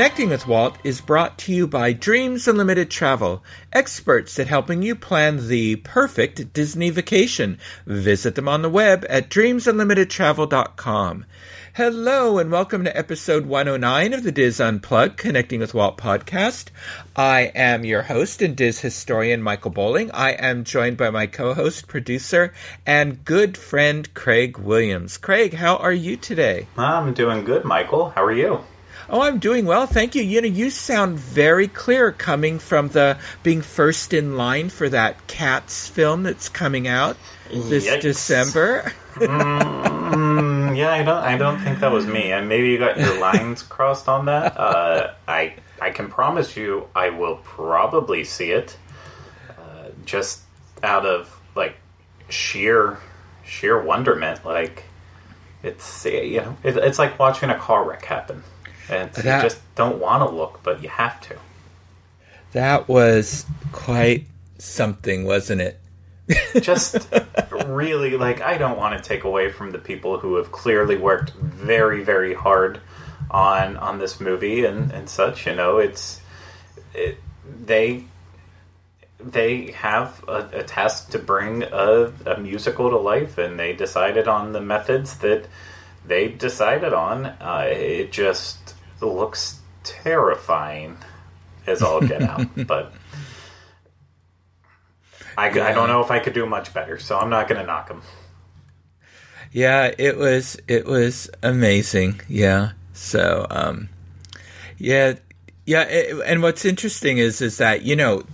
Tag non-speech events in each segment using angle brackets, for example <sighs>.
Connecting with Walt is brought to you by Dreams Unlimited Travel, experts at helping you plan the perfect Disney vacation. Visit them on the web at dreamsunlimitedtravel.com. Hello and welcome to episode 109 of the DIS Unplugged Connecting with Walt podcast. I am your host and DIS historian Michael Bowling. I am joined by my co-host, producer, and good friend Craig Williams. Craig, how are you today? I'm doing good, Michael. How are you? Oh, I'm doing well, thank you. You know, you sound very clear coming from the being first in line for that Cats film that's coming out this Yikes. December. mm, yeah, I don't. I don't think that was me. And maybe you got your lines crossed on that. Uh, I I can promise you, I will probably see it. Uh, just out of like sheer sheer wonderment. Like it's you know it, it's like watching a car wreck happen. And That- you just don't want to look, but you have to. That was quite something, wasn't it? <laughs> just really like I don't want to take away from the people who have clearly worked very very hard on on this movie and and such you know it's it, they they have a, a task to bring a, a musical to life and they decided on the methods that they decided on uh, it just looks terrifying as I all get out <laughs> but I, I don't know if I could do much better, so I'm not going to knock him. Yeah, it was it was amazing. Yeah. So, um, yeah, yeah. It, and what's interesting is is that you know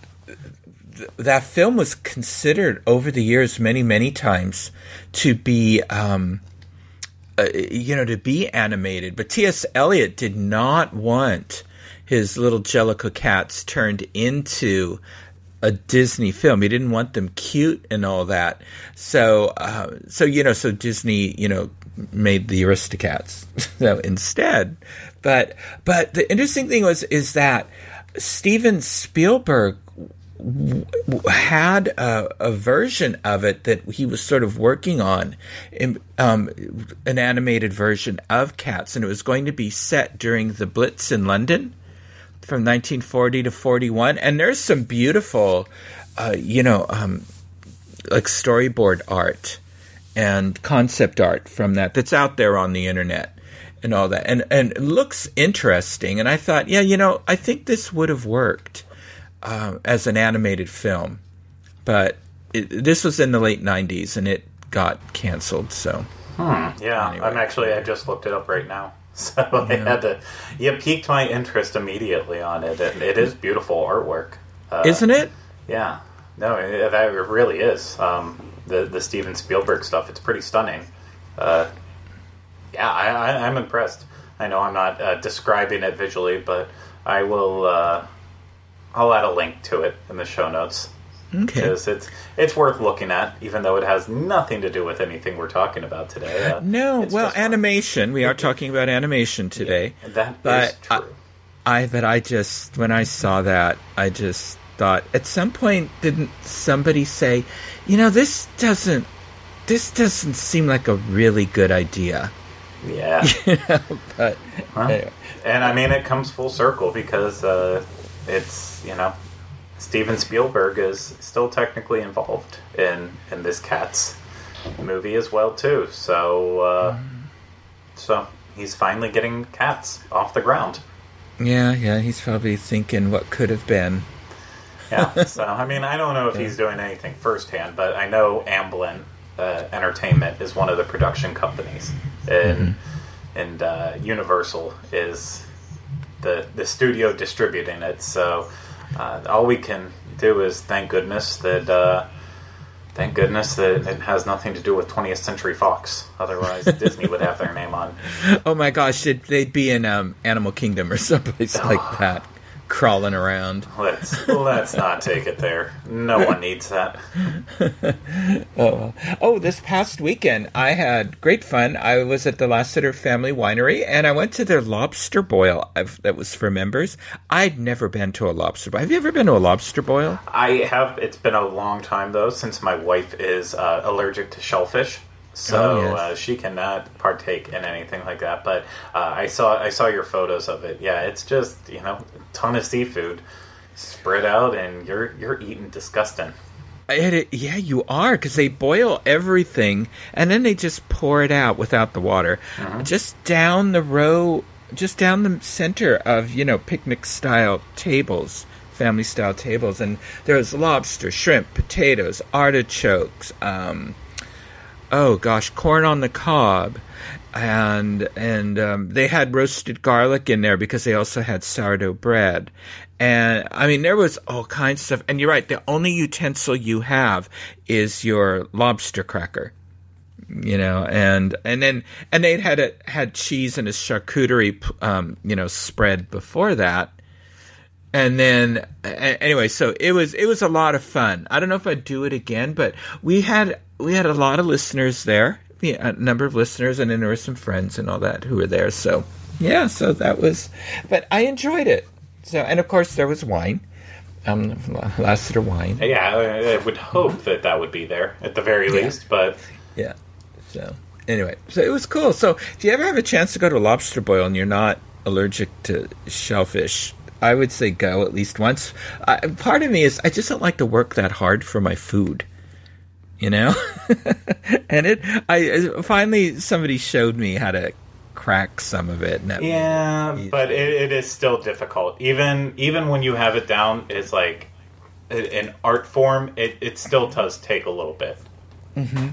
th- that film was considered over the years many many times to be. Um, uh, you know, to be animated, but T.S. Eliot did not want his little Jellicle cats turned into a Disney film. He didn't want them cute and all that. So, uh, so you know, so Disney, you know, made the Aristocats <laughs> so instead. But, but the interesting thing was is that Steven Spielberg had a, a version of it that he was sort of working on, in, um, an animated version of Cats, and it was going to be set during the Blitz in London from 1940 to 41 and there's some beautiful uh, you know um, like storyboard art and concept art from that that's out there on the internet and all that. And and it looks interesting. And i thought yeah you know i think this would have worked uh, as an animated film but it, this was in the late 90s and it got canceled so Yeah, Anyway. I'm actually. I just looked it up right now, <laughs> so I had to. You piqued my interest immediately on it, and it is beautiful artwork. Uh, isn't it Yeah, no, it, that it really is. Um, the the Steven Spielberg stuff, it's pretty stunning. Uh, yeah, I, I, I'm impressed. I know I'm not uh, describing it visually, but I will. I'll add a link to it in the show notes okay because it's it's worth looking at, even though it has nothing to do with anything we're talking about today. Uh, <laughs> no well animation we are talking about animation today That is But I- true. I but I just when I saw that, I just thought at some point didn't somebody say, you know, this doesn't this doesn't seem like a really good idea. yeah. <laughs> You know, but Well, anyway. And I mean, it comes full circle because uh, it's you know Steven Spielberg is still technically involved in in this Cats movie as well too. So uh, so he's finally getting Cats off the ground. yeah, yeah, he's probably thinking what could have been. Yeah. so I mean, I don't know if he's <laughs> doing anything firsthand, but I know Amblin uh, Entertainment is one of the production companies, and and uh, Universal is the the studio distributing it. So uh, all we can do is thank goodness that. Uh, Thank goodness that it has nothing to do with 20th Century Fox. Otherwise, <laughs> Disney would have their name on. Oh my gosh, they'd, be in um, Animal Kingdom or someplace <laughs> like that. Crawling around. Let's let's not take it there. No one needs that. <laughs> oh, oh! This past weekend, I had great fun. I was at the Lasseter Family Winery, and I went to their lobster boil. I've, that was for members. I'd never been to a lobster boil. Have you ever been to a lobster boil? I have. It's been a long time though, since my wife is uh, allergic to shellfish so oh, yes. uh, she cannot partake in anything like that. But uh, I saw I saw your photos of it. Yeah, it's just you know a ton of seafood spread out, and you're you're eating disgusting. It, yeah, you are because they boil everything and then they just pour it out without the water, mm-hmm. just down the row, just down the center of you know picnic style tables family style tables and there's lobster shrimp potatoes artichokes um, oh gosh, corn on the cob, and and um, they had roasted garlic in there because they also had sourdough bread, and I mean there was all kinds of stuff. And you're right, the only utensil you have is your lobster cracker, you know, and and then and they'd had it had cheese and a charcuterie, um, you know, spread before that. And then anyway, so it was it was a lot of fun. I don't know if I'd do it again, but we had we had a lot of listeners there, a number of listeners, and then there were some friends and all that who were there. So yeah, so that was, but I enjoyed it. So and of course there was wine, um, Lasseter wine. Yeah, I would hope that that would be there at the very yeah. least, but yeah. So anyway, so it was cool. So if you ever have a chance to go to a lobster boil and you're not allergic to shellfish, I would say go at least once. Part of me is I just don't like to work that hard for my food you know? <laughs> And it i finally somebody showed me how to crack some of it yeah but it, it is still difficult. Even even when you have it down it's like an art form it, it still does take a little bit. Mm-hmm.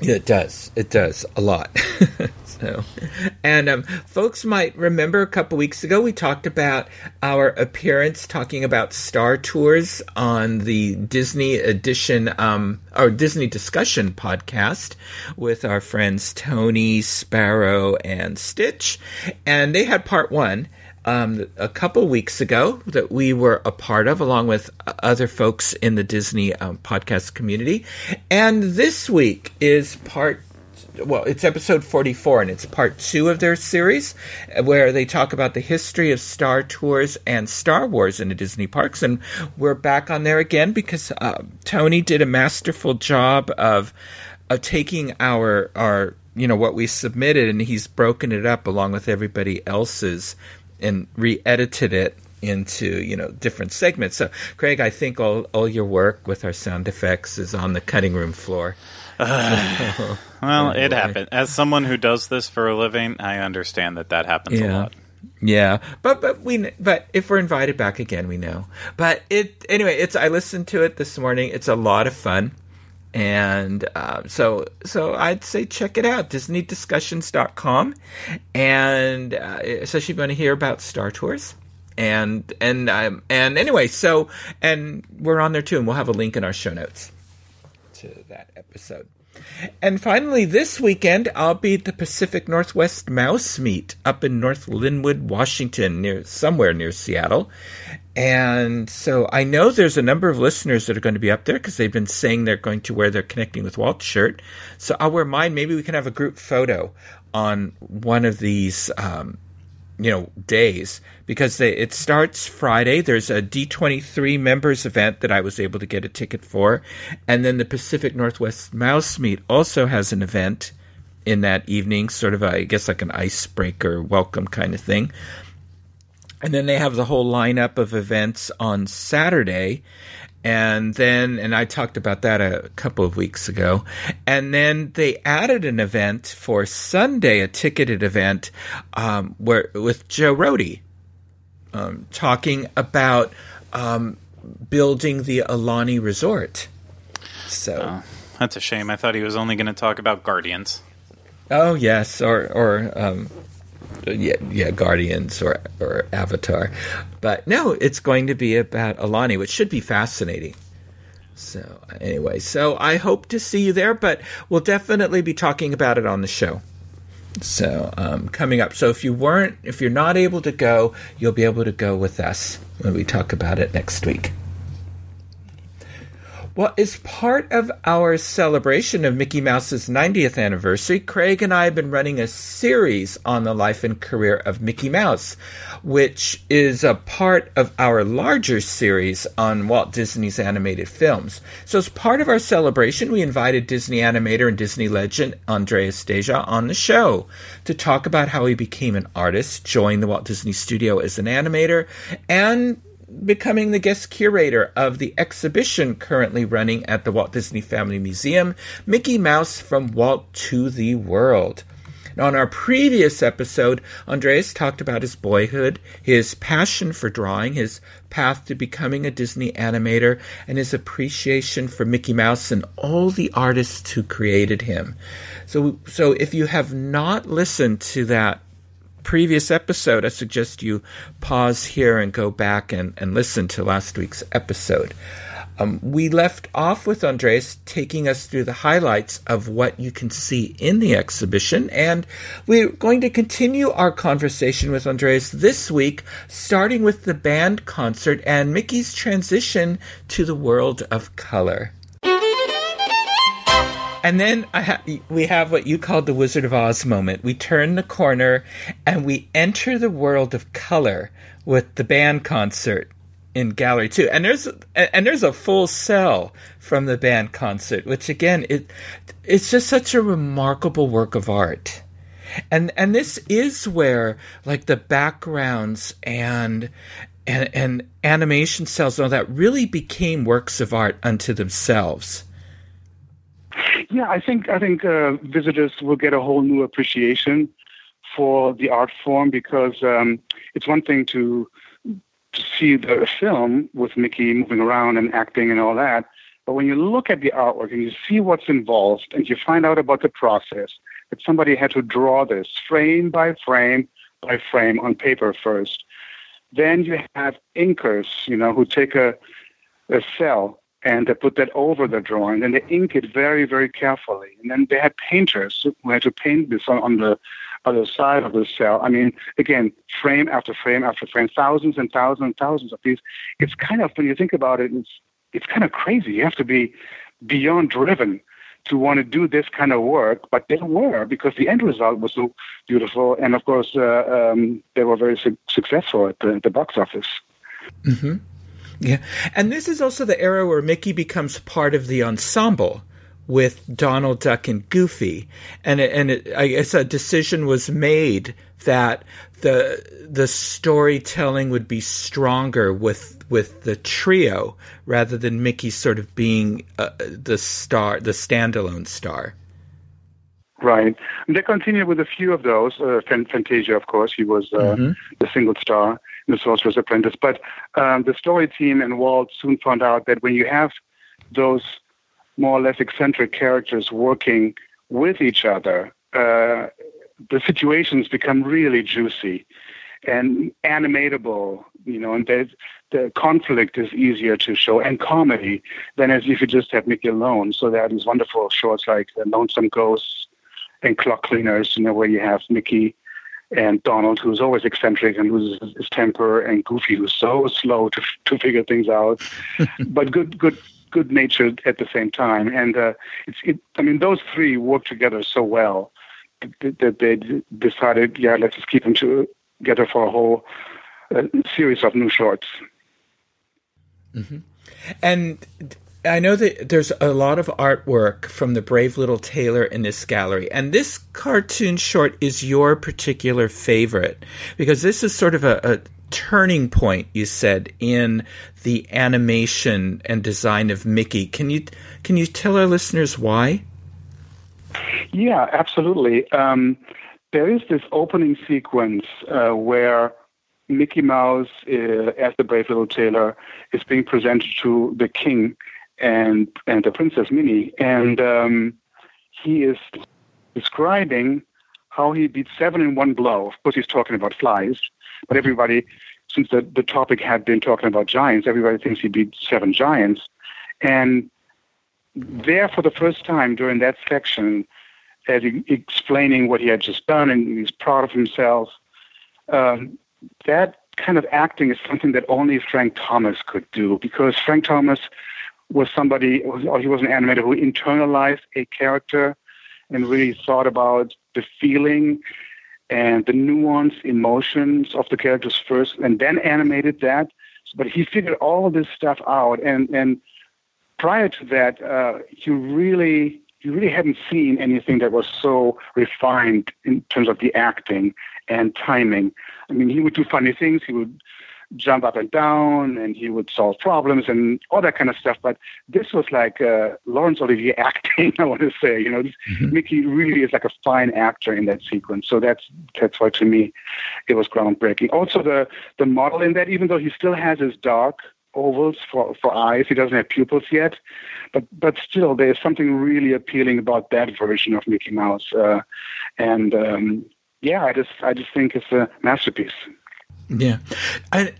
Yeah, it does it does a lot <laughs> So, and um, folks might remember a couple weeks ago we talked about our appearance talking about Star Tours on the Disney edition, um, our Disney discussion podcast with our friends Tony, Sparrow, and Stitch, and they had part one. Um, a couple weeks ago that we were a part of, along with other folks in the Disney um, podcast community. And this week is part well, it's episode 44, and it's part two of their series where they talk about the history of Star Tours and Star Wars in the Disney parks. And we're back on there again because uh, Tony did a masterful job of, of taking our, our, you know, what we submitted, and he's broken it up along with everybody else's and re edited it into you know different segments. So, Craig, I think all all your work with our sound effects is on the cutting room floor. Uh, <sighs> well, it happened. As someone who does this for a living, I understand that that happens yeah. a lot. Yeah, but but we but if we're invited back again, we know. But it anyway. It's I listened to it this morning. It's a lot of fun, and uh, so so I'd say check it out. DisneyDiscussions.com, and uh, especially if you want to hear about Star Tours and and um, and anyway, so and we're on there too, and we'll have a link in our show notes to that episode. And finally, this weekend, I'll be at the Pacific Northwest Mouse Meet up in North Lynnwood, Washington, near somewhere near Seattle. And so I know there's a number of listeners that are going to be up there because they've been saying they're going to wear their Connecting with Walt shirt. So I'll wear mine. Maybe we can have a group photo on one of these um, you know days because they, it starts Friday. There's a D23 members event that I was able to get a ticket for, and then the Pacific Northwest Mouse Meet also has an event in that evening, sort of a, I guess like an icebreaker welcome kind of thing. And then they have the whole lineup of events on Saturday and then and I talked about that a couple of weeks ago. And then they added an event for Sunday, a ticketed event, um, where with Joe Rohde, um, talking about um, building the Aulani Resort. So oh, that's a shame. I thought he was only going to talk about Guardians. Oh yes, or or um, yeah, yeah, Guardians or or Avatar, but no, it's going to be about Aulani, which should be fascinating. So anyway, so I hope to see you there, but we'll definitely be talking about it on the show. So um, coming up. So if you weren't, if you're not able to go, you'll be able to go with us when we talk about it next week. Well, as part of our celebration of Mickey Mouse's 90th anniversary, Craig and I have been running a series on the life and career of Mickey Mouse, which is a part of our larger series on Walt Disney's animated films. So, as part of our celebration, we invited Disney animator and Disney legend Andreas Deja on the show to talk about how he became an artist, joined the Walt Disney Studio as an animator, and becoming the guest curator of the exhibition currently running at the Walt Disney Family Museum, Mickey Mouse from Walt to the World. On our previous episode, Andreas talked about his boyhood, his passion for drawing, his path to becoming a Disney animator, and his appreciation for Mickey Mouse and all the artists who created him. So, so if you have not listened to that previous episode, I suggest you pause here and go back and, and listen to last week's episode. Um, we left off with Andreas taking us through the highlights of what you can see in the exhibition, and we're going to continue our conversation with Andreas this week, starting with the band concert and Mickey's transition to the world of color. And then ha- we have what you called the Wizard of Oz moment. We turn the corner and we enter the world of color with the band concert in gallery two. And there's and there's a full cell from the band concert, which again it it's just such a remarkable work of art. And and this is where like the backgrounds and and, and animation cells and all that really became works of art unto themselves. Yeah, I think I think uh, visitors will get a whole new appreciation for the art form because um, it's one thing to, to see the film with Mickey moving around and acting and all that, but when you look at the artwork and you see what's involved and you find out about the process that somebody had to draw this frame by frame by frame on paper first, then you have inkers, you know, who take a a cell and they put that over the drawing and they ink it very, very carefully. And then they had painters who had to paint this on, the other side of the cell. I mean, again, frame after frame after frame, thousands and thousands and thousands of these. It's kind of, when you think about it, it's, it's kind of crazy. You have to be beyond driven to want to do this kind of work, but they were because the end result was so beautiful. And of course, uh, um, they were very su- successful at the, the box office. Mm-hmm. Yeah, and this is also the era where Mickey becomes part of the ensemble with Donald Duck and Goofy, and it, and it, I guess a decision was made that the the storytelling would be stronger with with the trio rather than Mickey sort of being uh, the star, the standalone star. Right. And they continued with a few of those. Uh, Fantasia, of course, he was uh, mm-hmm. the single star The Sorcerer's Apprentice. But um, the story team and Walt soon found out that when you have those more or less eccentric characters working with each other, uh, the situations become really juicy and animatable, you know, and the, the conflict is easier to show and comedy than as if you just have Mickey alone. So there are these wonderful shorts like Lonesome Ghosts and clock cleaners, you know, where you have Mickey and Donald, who's always eccentric and loses his temper, and Goofy, who's so slow to to figure things out, <laughs> but good, good, good natured at the same time. And uh, it's, it, I mean, those three work together so well that they decided, yeah, let's just keep them together for a whole uh, series of new shorts. Mm-hmm. And I know that there's a lot of artwork from the Brave Little Tailor in this gallery, and this cartoon short is your particular favorite because this is sort of a, a turning point. You said in the animation and design of Mickey. Can you can you tell our listeners why? Yeah, absolutely. Um, there is this opening sequence uh, where Mickey Mouse, uh, as the brave little tailor, is being presented to the king and and the Princess Minnie, and um, he is describing how he beat seven in one blow. Of course, he's talking about flies, but everybody, since the, the topic had been talking about giants, everybody thinks he beat seven giants. And there, for the first time during that section, as he explaining what he had just done, and he's proud of himself. Um, that kind of acting is something that only Frank Thomas could do because Frank Thomas was somebody, or he was an animator who internalized a character and really thought about the feeling and the nuanced emotions of the characters first, and then animated that. But he figured all this stuff out, and and prior to that, uh, you really you really hadn't seen anything that was so refined in terms of the acting and timing. I mean, he would do funny things. He would jump up and down and he would solve problems and all that kind of stuff. But this was like uh, Laurence Olivier <laughs> acting, I want to say. You know, mm-hmm. Mickey really is like a fine actor in that sequence. So that's that's why to me it was groundbreaking. Also the the model in that, even though he still has his dark ovals for, for eyes, he doesn't have pupils yet, but but still there's something really appealing about that version of Mickey Mouse. Uh, and um, yeah, I just I just think it's a masterpiece. Yeah,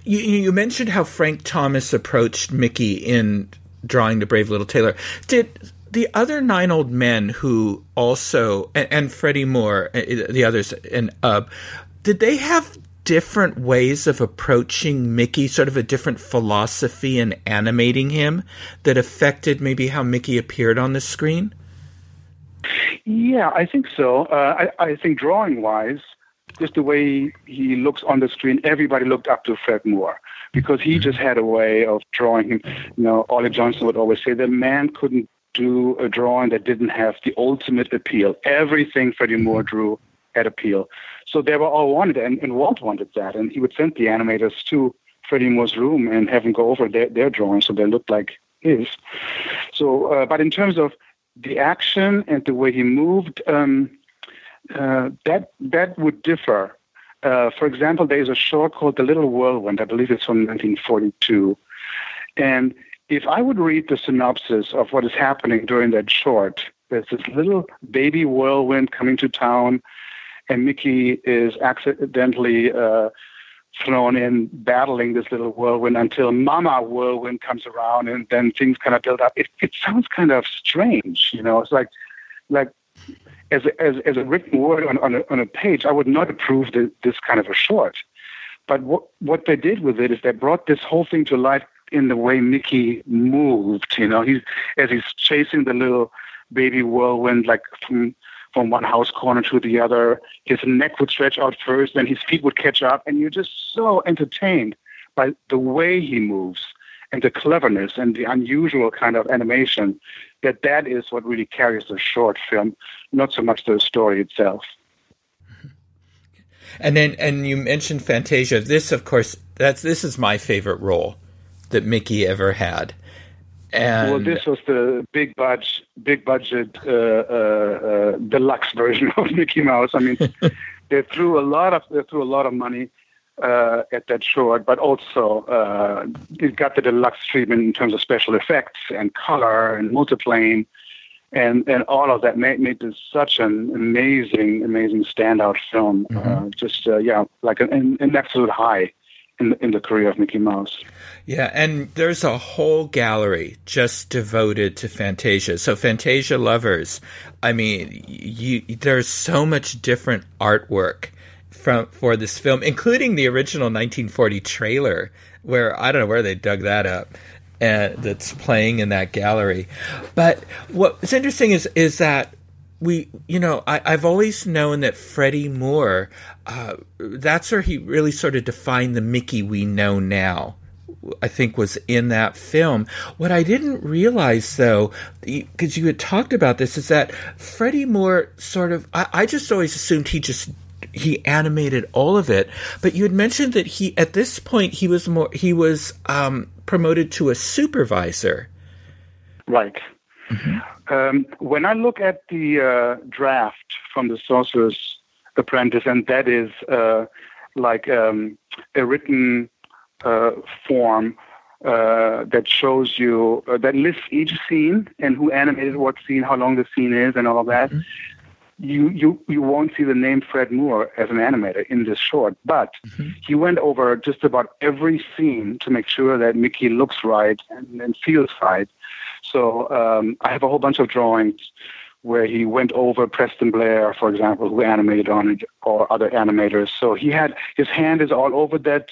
you, you mentioned how Frank Thomas approached Mickey in drawing the Brave Little Tailor. Did the other nine old men who also and, and Freddie Moore, uh, the others, and uh, did they have different ways of approaching Mickey, sort of a different philosophy in animating him that affected maybe how Mickey appeared on the screen? Yeah, I think so. Uh, I, I think drawing wise, just the way he looks on the screen, everybody looked up to Fred Moore because he just had a way of drawing him. You know, Ollie Johnston would always say the man couldn't do a drawing that didn't have the ultimate appeal. Everything Freddie Moore drew had appeal. So they were all wanted, and, and Walt wanted that, and he would send the animators to Freddie Moore's room and have him go over their, their drawings so they looked like his. So, uh, but in terms of the action and the way he moved, um, uh, that that would differ. Uh, for example, there is a short called The Little Whirlwind. I believe it's from 1942. And if I would read the synopsis of what is happening during that short, there's this little baby whirlwind coming to town, and Mickey is accidentally uh, thrown in battling this little whirlwind until Mama Whirlwind comes around, and then things kind of build up. It it sounds kind of strange, you know. It's like like as a, as, as a written word on, on, a, on a page, I would not approve the, this kind of a short. But what, what they did with it is they brought this whole thing to life in the way Mickey moved. You know, he's as he's chasing the little baby whirlwind, like from from one house corner to the other. His neck would stretch out first, then his feet would catch up, and you're just so entertained by the way he moves and the cleverness and the unusual kind of animation that that is what really carries the short film, not so much the story itself. And then, and you mentioned Fantasia. This, of course, that's this is my favorite role that Mickey ever had. And well, this was the big budget, big budget uh, uh, uh, deluxe version <laughs> of Mickey Mouse. I mean, <laughs> they threw a lot of they threw a lot of money uh, at that short, but also uh, it got the deluxe treatment in terms of special effects and color and multiplane, and and all of that made made this such an amazing, amazing standout film. Mm-hmm. Uh, just uh, yeah, like an, an absolute high in in the career of Mickey Mouse. Yeah, and there's a whole gallery just devoted to Fantasia. So Fantasia lovers, I mean, you, there's so much different artwork from for this film, including the original 1940 trailer, where I don't know where they dug that up, and that's playing in that gallery. But what's interesting is is that we, you know, I, have always known that Freddie Moore, uh, that's where he really sort of defined the Mickey we know now. I think was in that film. What I didn't realize, though, because you had talked about this, is that Freddie Moore sort of. I, I just always assumed he just he animated all of it. But you had mentioned that he at this point he was more he was um, promoted to a supervisor. Right. Mm-hmm. Um, when I look at the uh, draft from the Sorcerer's Apprentice, and that is uh, like um, a written uh, form uh, that shows you uh, that lists each scene and who animated what scene, how long the scene is, and all of that. Mm-hmm you, you, you won't see the name Fred Moore as an animator in this short, but mm-hmm. he went over just about every scene to make sure that Mickey looks right and, and feels right. So um, I have a whole bunch of drawings where he went over Preston Blair, for example, who animated on it, or other animators. So he had his hand is all over that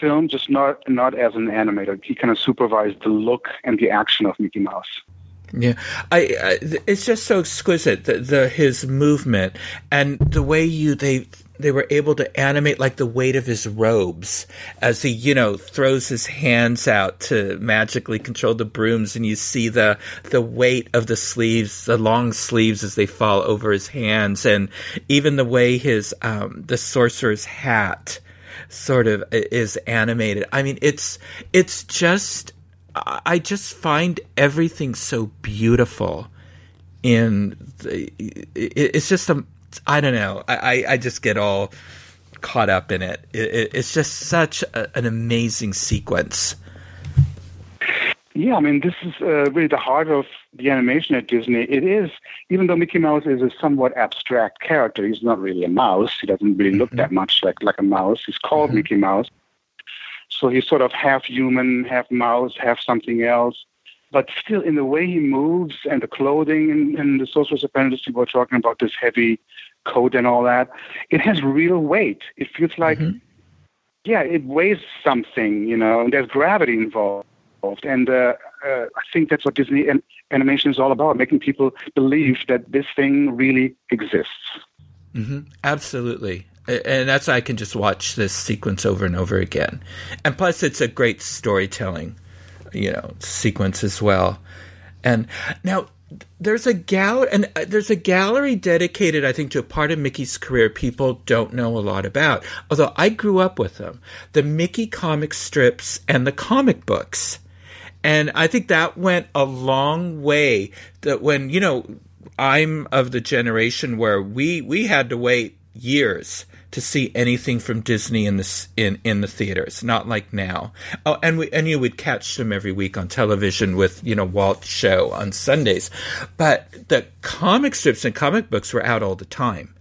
film, just not not as an animator. He kind of supervised the look and the action of Mickey Mouse. Yeah, I, I, it's just so exquisite the, the his movement and the way you they they were able to animate like the weight of his robes as he you know throws his hands out to magically control the brooms and you see the the weight of the sleeves the long sleeves as they fall over his hands and even the way his um the sorcerer's hat sort of is animated. I mean it's it's just I just find everything so beautiful in the, it's just a I don't know. I I just get all caught up in it, it it's just such a, an amazing sequence. Yeah I mean this is uh, really the heart of the animation at Disney. It is even though Mickey Mouse is a somewhat abstract character he's not really a mouse. He doesn't really look mm-hmm. that much like like a mouse. He's called mm-hmm. Mickey Mouse so he's sort of half human, half mouse, half something else. But still, in the way he moves and the clothing and, and the Apprentice, people are talking about this heavy coat and all that. It has real weight. It feels like, mm-hmm. yeah, it weighs something, you know, and there's gravity involved. And uh, uh, I think that's what Disney and animation is all about, making people believe that this thing really exists. Mm-hmm. Absolutely and that's why I can just watch this sequence over and over again. And plus, it's a great storytelling, you know, sequence as well. And now there's a gal and uh, there's a gallery dedicated, I think, to a part of Mickey's career people don't know a lot about. Although I grew up with them, the Mickey comic strips and the comic books. And I think that went a long way. That when you know, I'm of the generation where we we had to wait years to see anything from Disney in the in in the theaters. Not like now. Oh, and we and you would catch them every week on television with you know Walt's show on Sundays, but the comic strips and comic books were out all the time.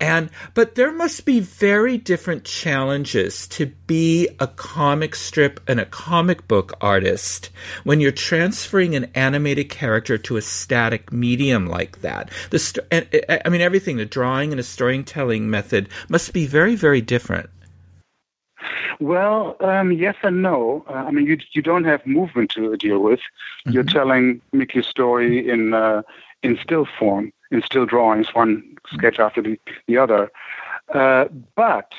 And but there must be very different challenges to be a comic strip and a comic book artist when you're transferring an animated character to a static medium like that. The st- and, I mean everything the drawing and the storytelling method must be very very different. Well, um, yes and no. Uh, I mean, you you don't have movement to deal with. Mm-hmm. You're telling Mickey's story in uh, in still form, in still drawings, one sketch after the, the other. Uh, but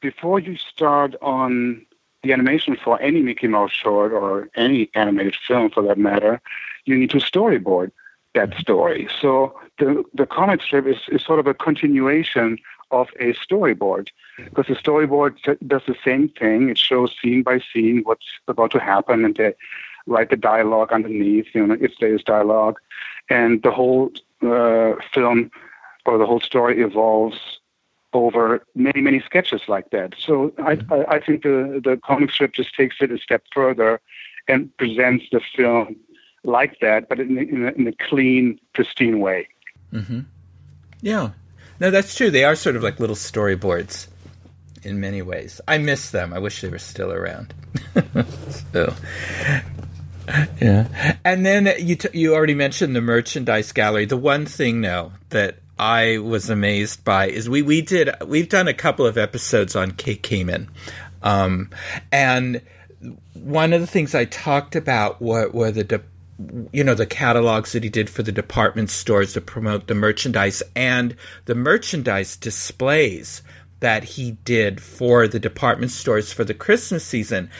before you start on the animation for any Mickey Mouse short or any animated film for that matter, you need to storyboard that story. So the, the comic strip is, is sort of a continuation of a storyboard because the storyboard does the same thing. It shows scene by scene what's about to happen and they write the dialogue underneath, you know, if there is dialogue. And the whole uh, film or the whole story evolves over many many sketches like that. So I, I, I think the the comic strip just takes it a step further and presents the film like that, but in, in, a, in a clean, pristine way. Mm-hmm. Yeah, no, that's true. They are sort of like little storyboards in many ways. I miss them. I wish they were still around. <laughs> so, <laughs> yeah. And then you t- you already mentioned the merchandise gallery. The one thing though that I was amazed by is we we did we've done a couple of episodes on Kay Kamen, um, and one of the things I talked about were, were the de- you know the catalogs that he did for the department stores to promote the merchandise and the merchandise displays that he did for the department stores for the Christmas season.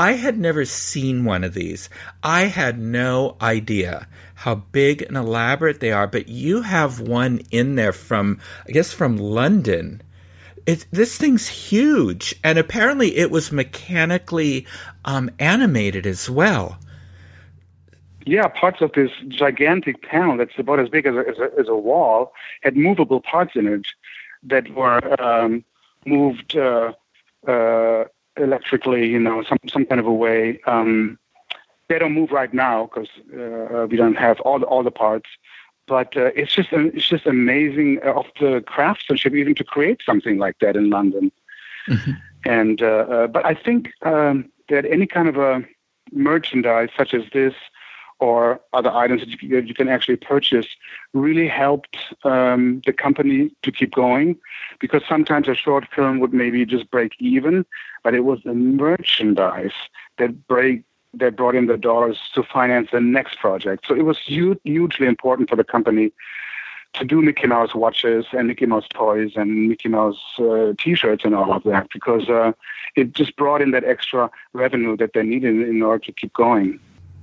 I had never seen one of these. I had no idea how big and elaborate they are, but you have one in there from, I guess, from London. It, this thing's huge, and apparently it was mechanically um, animated as well. Yeah, parts of this gigantic panel that's about as big as a, as a, as a wall had movable parts in it that were um, moved uh, uh, electrically, you know, some some kind of a way. Um, they don't move right now because uh, we don't have all the, all the parts. But uh, it's just it's just amazing of the craftsmanship even to create something like that in London. Mm-hmm. And uh, uh but I think um, that any kind of a merchandise such as this, or other items that you, you can actually purchase really helped um, the company to keep going because sometimes a short film would maybe just break even, but it was the merchandise that break that brought in the dollars to finance the next project. So it was huge, hugely important for the company to do Mickey Mouse watches and Mickey Mouse toys and Mickey Mouse uh, T-shirts and all of that because uh, it just brought in that extra revenue that they needed in order to keep going.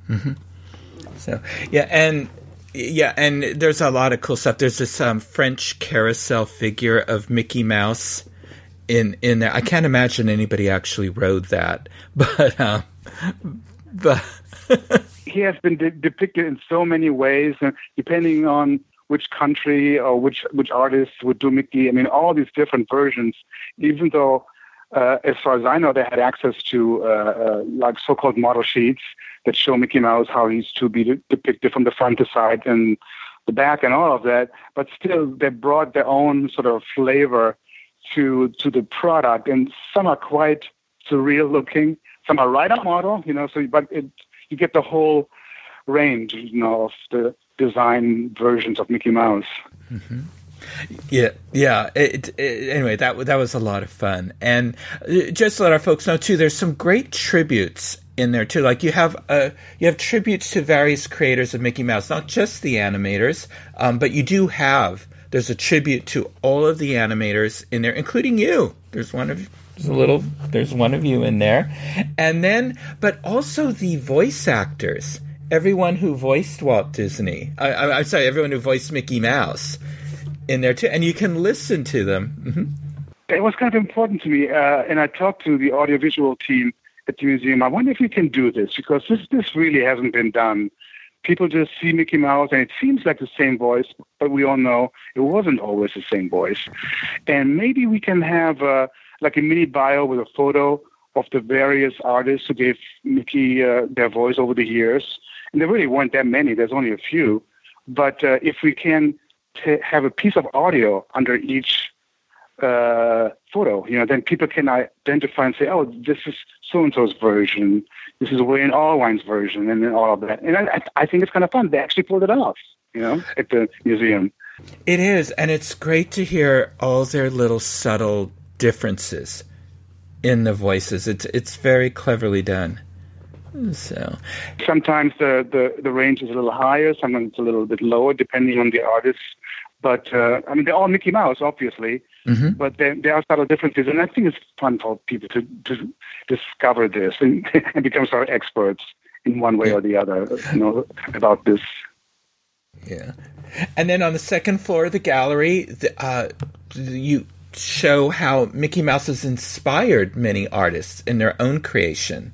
Mm-hmm. So yeah, and yeah, and there's a lot of cool stuff. There's this um, French carousel figure of Mickey Mouse in in there. I can't imagine anybody actually rode that, <laughs> but um, but <laughs> he has been de- depicted in so many ways, and depending on which country or which which artist would do Mickey. I mean, all these different versions. Even though, uh, as far as I know, they had access to uh, uh, like so-called model sheets that show Mickey Mouse how he's to be de- depicted from the front to side and the back and all of that. But still, they brought their own sort of flavor to to the product, and some are quite surreal looking. Some are right on model, you know. So, but it, you get the whole range, you know, of the design versions of Mickey Mouse. Mm-hmm. Yeah, yeah. It, it, anyway, that that was a lot of fun, and uh, just to let our folks know too, there's some great tributes in there too. Like you have uh, you have tributes to various creators of Mickey Mouse, not just the animators, um, but you do have there's a tribute to all of the animators in there, including you. There's one of there's a little there's one of you in there, and then but also the voice actors everyone who voiced Walt Disney. I, am sorry, everyone who voiced Mickey Mouse in there too, and you can listen to them. Mm-hmm. It was kind of important to me, uh, and I talked to the audiovisual team at the museum. I wonder if we can do this because this this really hasn't been done. People just see Mickey Mouse, and it seems like the same voice, but we all know it wasn't always the same voice. And maybe we can have uh, like a mini bio with a photo of the various artists who gave Mickey uh, their voice over the years and there really weren't that many. There's only a few. But uh, if we can t- have a piece of audio under each uh, photo, you know, then people can identify and say, "Oh, this is so and so's version. This is Wayne Allwine's version," and then all of that. And I, I think it's kind of fun. They actually pulled it off, you know, at the museum. It is, and it's great to hear all their little subtle differences in the voices. It's it's very cleverly done. So sometimes the, the, the range is a little higher, sometimes it's a little bit lower, depending on the artist. But uh, I mean, they're all Mickey Mouse, obviously, mm-hmm. but there, there are subtle differences, and I think it's fun for people to, to discover this and, <laughs> and become sort of experts in one way or the other, you know, about this. Yeah, and then on the second floor of the gallery, the, uh, you show how Mickey Mouse has inspired many artists in their own creation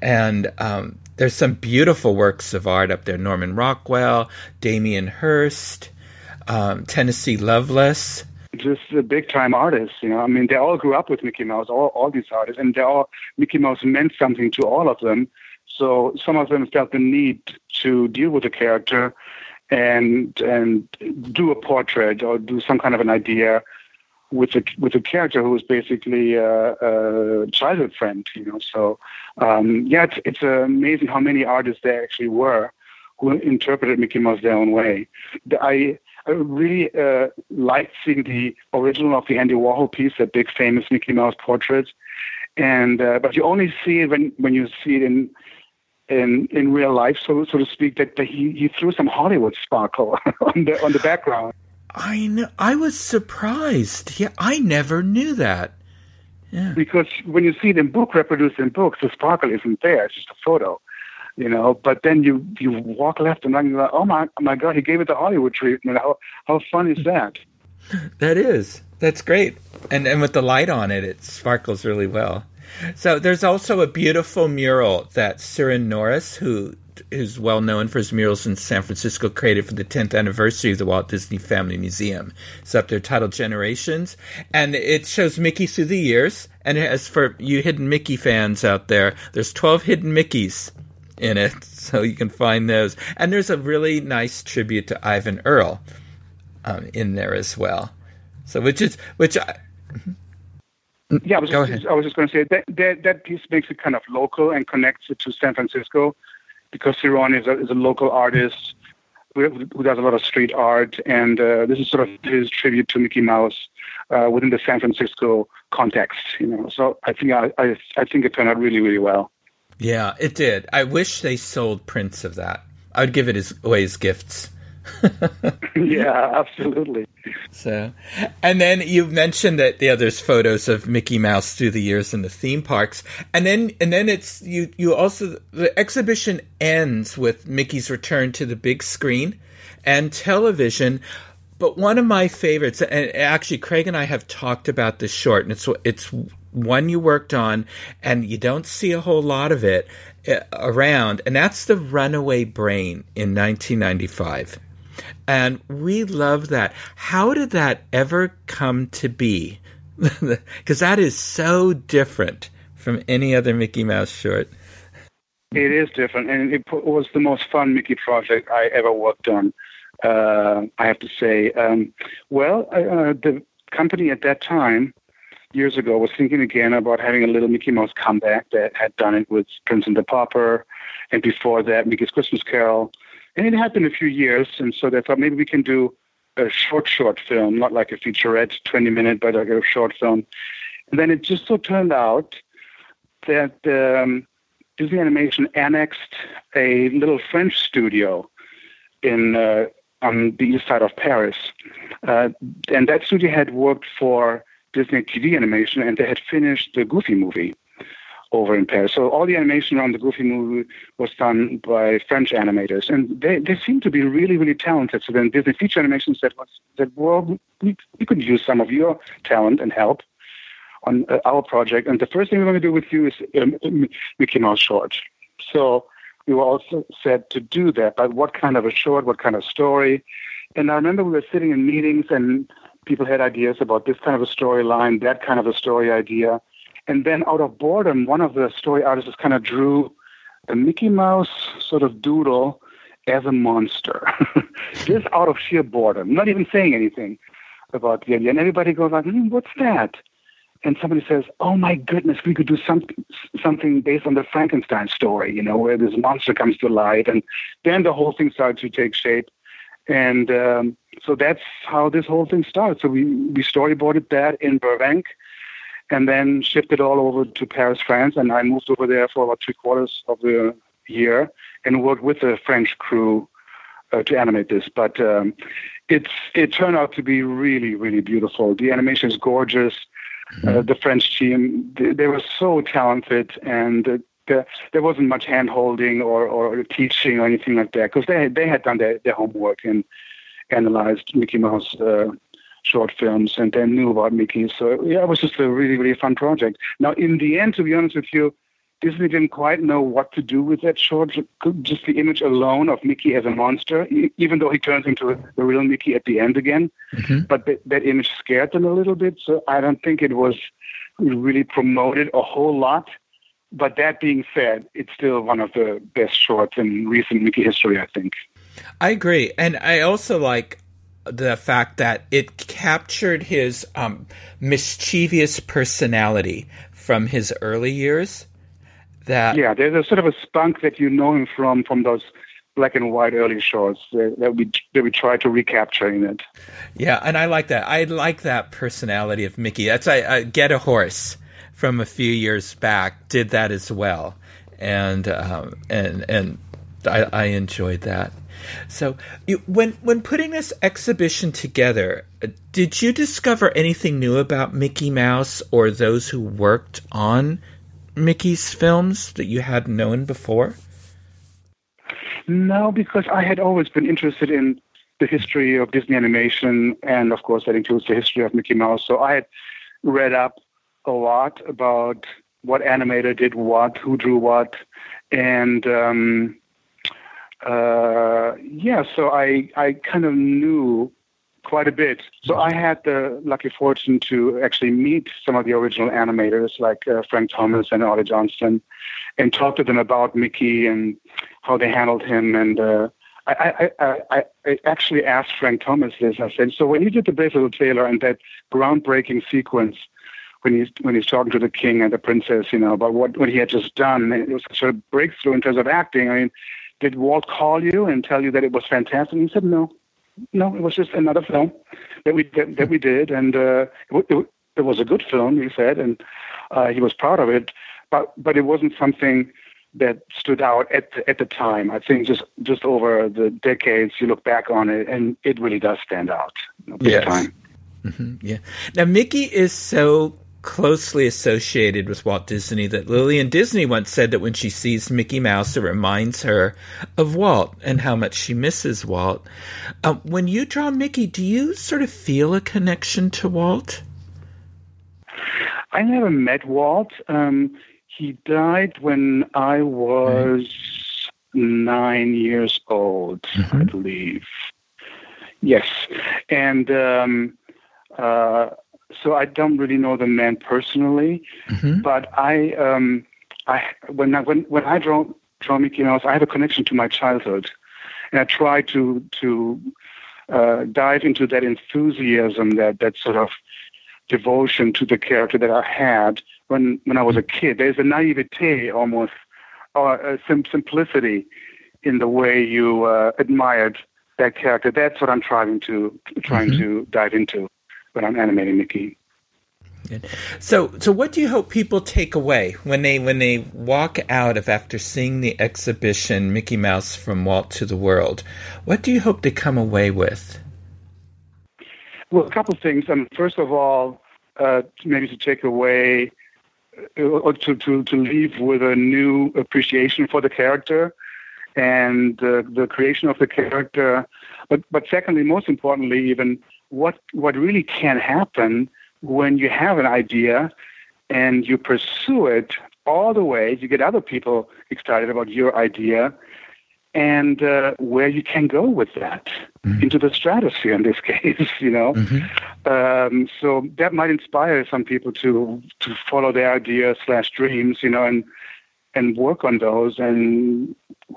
and um, there's some beautiful works of art up there. Norman Rockwell, Damien Hirst, um, Tennessee Loveless. Just the big time artists, you know. I mean, they all grew up with Mickey Mouse, all, all these artists, and they all Mickey Mouse meant something to all of them. So some of them felt the need to deal with the character and and do a portrait or do some kind of an idea with a with a character who was basically a, a childhood friend, you know. So um, yeah, it's it's amazing how many artists there actually were who interpreted Mickey Mouse their own way. I, I really uh, liked seeing the original of the Andy Warhol piece, that big famous Mickey Mouse portrait, and uh, but you only see it when when you see it in in in real life, so so to speak. That, that he he threw some Hollywood sparkle <laughs> on the on the background. I know. I was surprised. Yeah, I never knew that. Yeah. Because when you see it in book reproduced in books, the sparkle isn't there. It's just a photo, you know. But then you you walk left and right, and you're like, oh my oh my god, he gave it the Hollywood treatment. How how fun is that? <laughs> that is. That's great. And and with the light on it, it sparkles really well. So there's also a beautiful mural that Sirron Norris, who is well known for his murals in San Francisco, created for the 10th anniversary of the Walt Disney Family Museum. It's up there titled Generations, and it shows Mickey through the years. And as for you hidden Mickey fans out there, there's 12 hidden Mickeys in it, so you can find those. And there's a really nice tribute to Eyvind Earle um, in there as well. So which is which. I, yeah, I was, just, I was just going to say that, that that piece makes it kind of local and connects it to San Francisco because Sirron is a, is a local artist who, who does a lot of street art, and uh, this is sort of his tribute to Mickey Mouse uh, within the San Francisco context. You know, so I think I, I I think it turned out really really well. Yeah, it did. I wish they sold prints of that. I would give it as away as gifts. <laughs> yeah, absolutely. So, and then you mentioned that yeah, there's photos of Mickey Mouse through the years in the theme parks, and then and then it's you you also the exhibition ends with Mickey's return to the big screen and television. But one of my favorites, and actually Craig and I have talked about this short, and it's it's one you worked on, and you don't see a whole lot of it uh, around, and that's the Runaway Brain in 1995. And we love that. How did that ever come to be? <laughs> Because that is so different from any other Mickey Mouse short. It is different, and it was the most fun Mickey project I ever worked on. Uh, I have to say. Um, well, uh, the company at that time, years ago, was thinking again about having a little Mickey Mouse comeback. That had done it with Prince and the Pauper, and before that, Mickey's Christmas Carol. And it had been a few years, and so they thought maybe we can do a short, short film, not like a featurette, 20 minute, but like a short film. And then it just so turned out that um, Disney Animation annexed a little French studio in uh, on the east side of Paris, uh, and that studio had worked for Disney TV Animation, and they had finished the Goofy movie over in Paris. So all the animation around the Goofy movie was done by French animators, and they, they seem to be really, really talented. So then Disney Feature Animation said, that well, we, we could use some of your talent and help on uh, our project. And the first thing we want to do with you is um, Mickey Mouse short. So we were also said to do that, but what kind of a short, what kind of story? And I remember we were sitting in meetings and people had ideas about this kind of a storyline, that kind of a story idea. And then out of boredom, one of the story artists kind of drew a Mickey Mouse sort of doodle as a monster. <laughs> Just out of sheer boredom, not even saying anything about the idea. And everybody goes like, hmm, what's that? And somebody says, oh my goodness, we could do something, something based on the Frankenstein story, you know, where this monster comes to light. And then the whole thing started to take shape. And um, so that's how this whole thing started. So we, we storyboarded that in Burbank and then shifted all over to Paris, France. And I moved over there for about three quarters of the year and worked with the French crew uh, to animate this. But um, it's it turned out to be really, really beautiful. The animation is gorgeous. Uh, mm-hmm. the French team, they, they, were so talented, and uh, there wasn't much hand holding or, or teaching or anything like that because they they had done their, their homework and analyzed Mickey Mouse uh, short films and then knew about Mickey. So yeah, it was just a really, really fun project. Now, in the end, to be honest with you, Disney didn't quite know what to do with that short. Just the image alone of Mickey as a monster, even though he turns into the real Mickey at the end again. Mm-hmm. But that, that image scared them a little bit. So I don't think it was really promoted a whole lot. But that being said, it's still one of the best shorts in recent Mickey history, I think. I agree. And I also like the fact that it captured his um, mischievous personality from his early years. That yeah, there's a sort of a spunk that you know him from from those black and white early shorts that we that we try to recapture in it. Yeah, and I like that. I like that personality of Mickey. That's I, I get a horse from a few years back did that as well, and um, and and I, I enjoyed that. So, you, when when putting this exhibition together, did you discover anything new about Mickey Mouse or those who worked on Mickey's films that you hadn't known before? No, because I had always been interested in the history of Disney animation, and of course, that includes the history of Mickey Mouse. So I had read up a lot about what animator did what, who drew what, and um, uh, yeah, so I I kind of knew quite a bit. So I had the lucky fortune to actually meet some of the original animators like uh, Frank Thomas and Ollie Johnston, and talk to them about Mickey and how they handled him. And uh, I, I, I, I actually asked Frank Thomas this. I said, so when you did the Brave Little Tailor and that groundbreaking sequence when he's when he's talking to the king and the princess, you know, about what what he had just done, it was such a breakthrough in terms of acting. I mean did Walt call you and tell you that it was fantastic? And he said, no, no, it was just another film that we that, that we did, and uh, it, it, it, was a good film. He said, and uh, he was proud of it, but but it wasn't something that stood out at the, at the time. I think just just over the decades, you look back on it, and it really does stand out. You know, yes. time. Mm-hmm, yeah. Now Mickey is so closely associated with Walt Disney that Lillian Disney once said that when she sees Mickey Mouse, it reminds her of Walt and how much she misses Walt. Um, when you draw Mickey, do you sort of feel a connection to Walt? I never met Walt. Um, he died when I was nine years old, mm-hmm. I believe. Yes, and um, uh, so I don't really know the man personally, mm-hmm. but I, um, I when I when when I draw draw Mickey Mouse, I have a connection to my childhood, and I try to to uh, dive into that enthusiasm, that that sort of devotion to the character that I had when when I was a kid. There's a naivete almost, or a sim- simplicity in the way you uh, admired that character. That's what I'm trying to trying mm-hmm. to dive into when I'm animating Mickey. So, so what do you hope people take away when they when they walk out of after seeing the exhibition Mickey Mouse from Walt to the World? What do you hope they come away with? Well, a couple of things. Um, first of all, uh, maybe to take away uh, or to, to, to leave with a new appreciation for the character and uh, the creation of the character. But but secondly, most importantly, even what what really can happen when you have an idea and you pursue it all the way, you get other people excited about your idea, and uh, where you can go with that mm-hmm. into the stratosphere in this <laughs> case, you know. Mm-hmm. Um, so that might inspire some people to to follow their ideas slash dreams, you know, and and work on those, and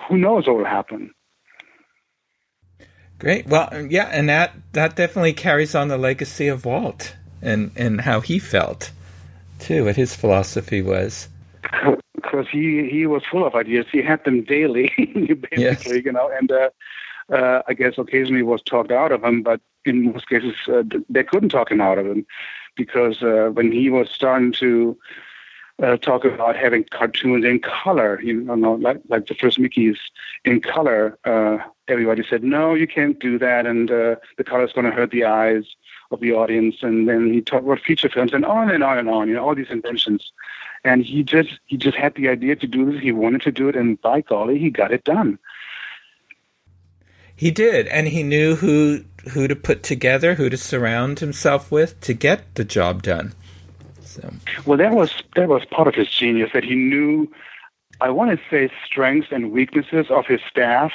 who knows what will happen. Great. Well, yeah, and that that definitely carries on the legacy of Walt and and how he felt too, what his philosophy was. Because he he was full of ideas. He had them daily, <laughs> basically, yes. you know, and uh, uh, I guess occasionally was talked out of him, but in most cases uh, they couldn't talk him out of him because uh, when he was starting to uh, talk about having cartoons in color. You know, like like the first Mickey's in color. Uh, everybody said, "No, you can't do that," and uh, the color is going to hurt the eyes of the audience. And then he talked about feature films and on and on and on. You know, all these inventions. And he just he just had the idea to do this. He wanted to do it, and by golly, he got it done. He did, and he knew who who to put together, who to surround himself with to get the job done. So. Well, that was that was part of his genius that he knew. I want to say strengths and weaknesses of his staff,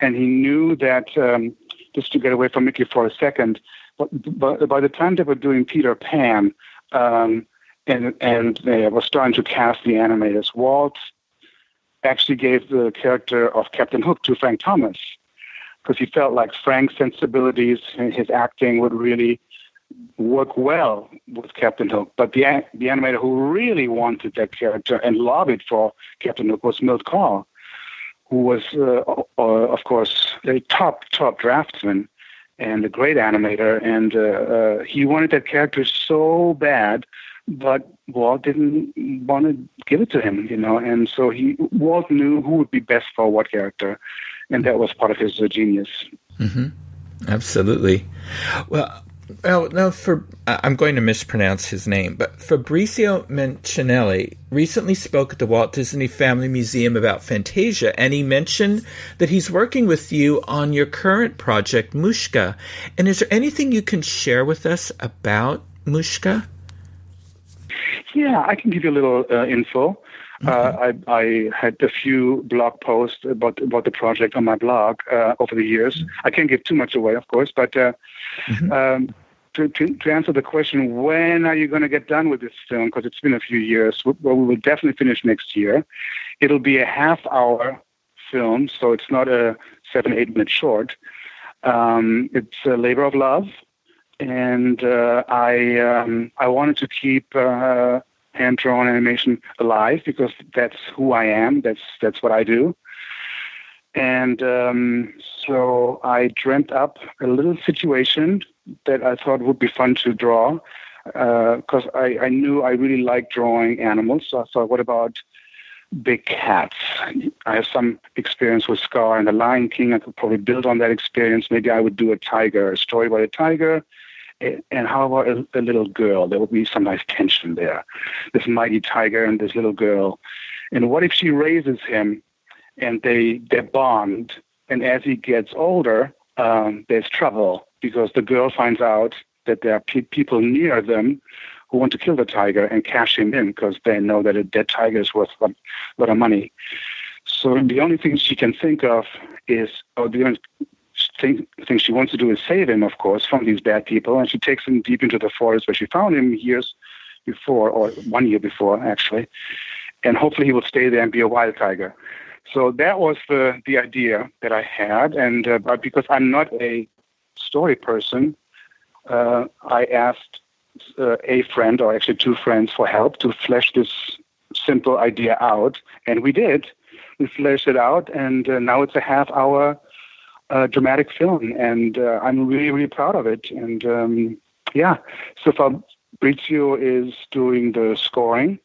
and he knew that. Um, just to get away from Mickey for a second, but, but by the time they were doing Peter Pan, um, and and they were starting to cast the animators, Walt actually gave the character of Captain Hook to Frank Thomas because he felt like Frank's sensibilities and his acting would really work well with Captain Hook. But the the animator who really wanted that character and lobbied for Captain Hook was Milt Kahl, who was, uh, uh, of course, a top top draftsman and a great animator. And uh, uh, he wanted that character so bad, but Walt didn't want to give it to him, you know. And so he Walt knew who would be best for what character, and that was part of his uh, genius. Mm-hmm. Absolutely. Well, well, no, for I'm going to mispronounce his name, but Fabrizio Mancinelli recently spoke at the Walt Disney Family Museum about Fantasia, and he mentioned that he's working with you on your current project, Mushka. And is there anything you can share with us about Mushka? Yeah, I can give you a little uh, info. Uh, I, I, had a few blog posts about about the project on my blog uh, over the years. I can't give too much away, of course, but uh, mm-hmm. um, to, to, to, answer the question, when are you going to get done with this film? Because it's been a few years. Well, we will definitely finish next year. It'll be a half-hour film, so it's not a seven, eight-minute short. Um, it's a labor of love, and uh, I um, I wanted to keep uh, hand drawn animation alive because that's who I am. That's that's what I do. And um, so I dreamt up a little situation that I thought would be fun to draw because uh, I, I knew I really liked drawing animals. So I thought, what about big cats? I have some experience with Scar and the Lion King. I could probably build on that experience. Maybe I would do a tiger, a story about a tiger. And how about a, a little girl? There would be some nice tension there. This mighty tiger and this little girl. And what if she raises him and they, they bond? And as he gets older, um, there's trouble because the girl finds out that there are pe- people near them who want to kill the tiger and cash him in because they know that a dead tiger is worth a lot of money. So the only thing she can think of is, or the only thing, thing she wants to do is save him, of course, from these bad people. And she takes him deep into the forest where she found him years before, or one year before, actually. And hopefully he will stay there and be a wild tiger. So that was the, the idea that I had. And uh, but because I'm not a story person, uh, I asked uh, a friend, or actually two friends, for help to flesh this simple idea out, and we did. We fleshed it out, and uh, now it's a half-hour uh, dramatic film, and uh, I'm really, really proud of it. And um, yeah, so Fabrizio is doing the scoring,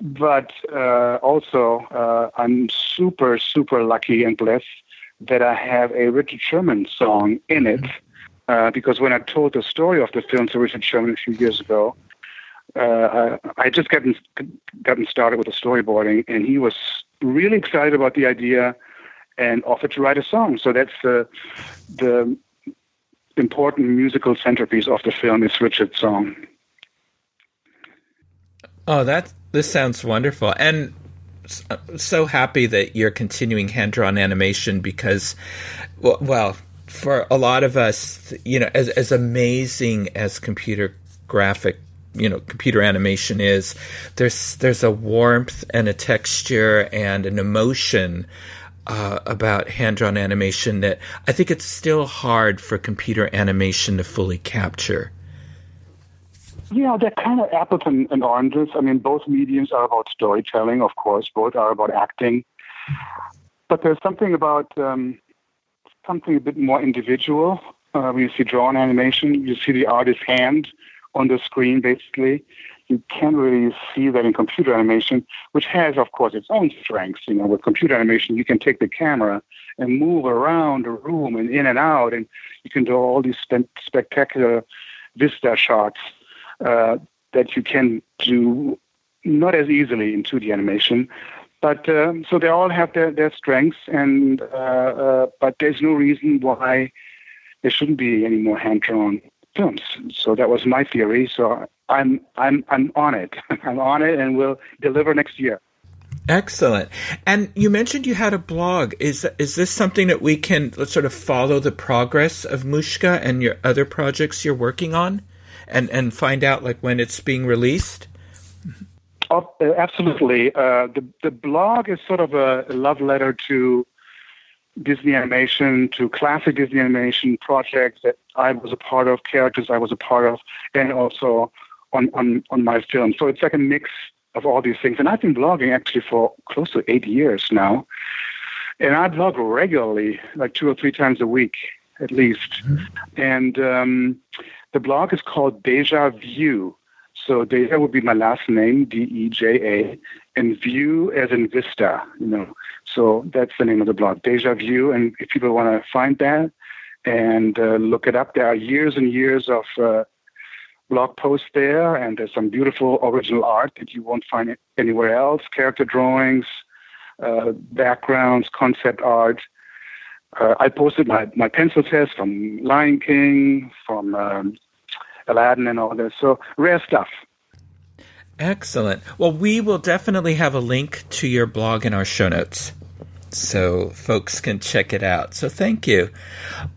but uh, also I'm super, super lucky and blessed that I have a Richard Sherman song in it. Uh, because when I told the story of the film to Richard Sherman a few years ago, uh, I just gotten gotten started with the storyboarding, and he was really excited about the idea and offered to write a song. So that's the the important musical centerpiece of the film is Richard's song. Oh, that this sounds wonderful, and uh, so happy that you're continuing hand drawn animation because, well, for a lot of us, you know, as as amazing as computer graphic you know computer animation is there's there's a warmth and a texture and an emotion uh, about hand drawn animation that I think it's still hard for computer animation to fully capture. Yeah, they're kind of apples and, and oranges. I mean, both mediums are about storytelling, of course. Both are about acting, but there's something about um, something a bit more individual. Uh, when you see drawn animation, you see the artist's hand on the screen, basically. You can't really see that in computer animation, which has, of course, its own strengths. You know, with computer animation, you can take the camera and move around the room and in and out, and you can do all these spe- spectacular vista shots uh, that you can do not as easily in 2D animation. But um, so they all have their, their strengths, and uh, uh, but there's no reason why there shouldn't be any more hand drawn films. So that was my theory. So I'm I'm I'm on it. <laughs> I'm on it, and we'll deliver next year. Excellent. And you mentioned you had a blog. Is is this something that we can sort of follow the progress of Mushka and your other projects you're working on, and and find out like when it's being released? Oh, absolutely. Uh, the the blog is sort of a, love letter to Disney animation, to classic Disney animation projects that I was a part of, characters I was a part of, and also on on on my film. So it's like a mix of all these things. And I've been blogging actually for close to eight years now, and I blog regularly, like two or three times a week at least. Mm-hmm. And um, the blog is called Deja View so Deja would be my last name, D-E-J-A, and View as in Vista, you know. So that's the name of the blog, Deja View. And if people want to find that and uh, look it up, there are years and years of uh, blog post there, and there's some beautiful original art that you won't find anywhere else, character drawings, uh, backgrounds, concept art. Uh, I posted my, my pencil test from Lion King, from um, Aladdin and all this. So rare stuff. Excellent. Well, we will definitely have a link to your blog in our show notes so folks can check it out. So thank you.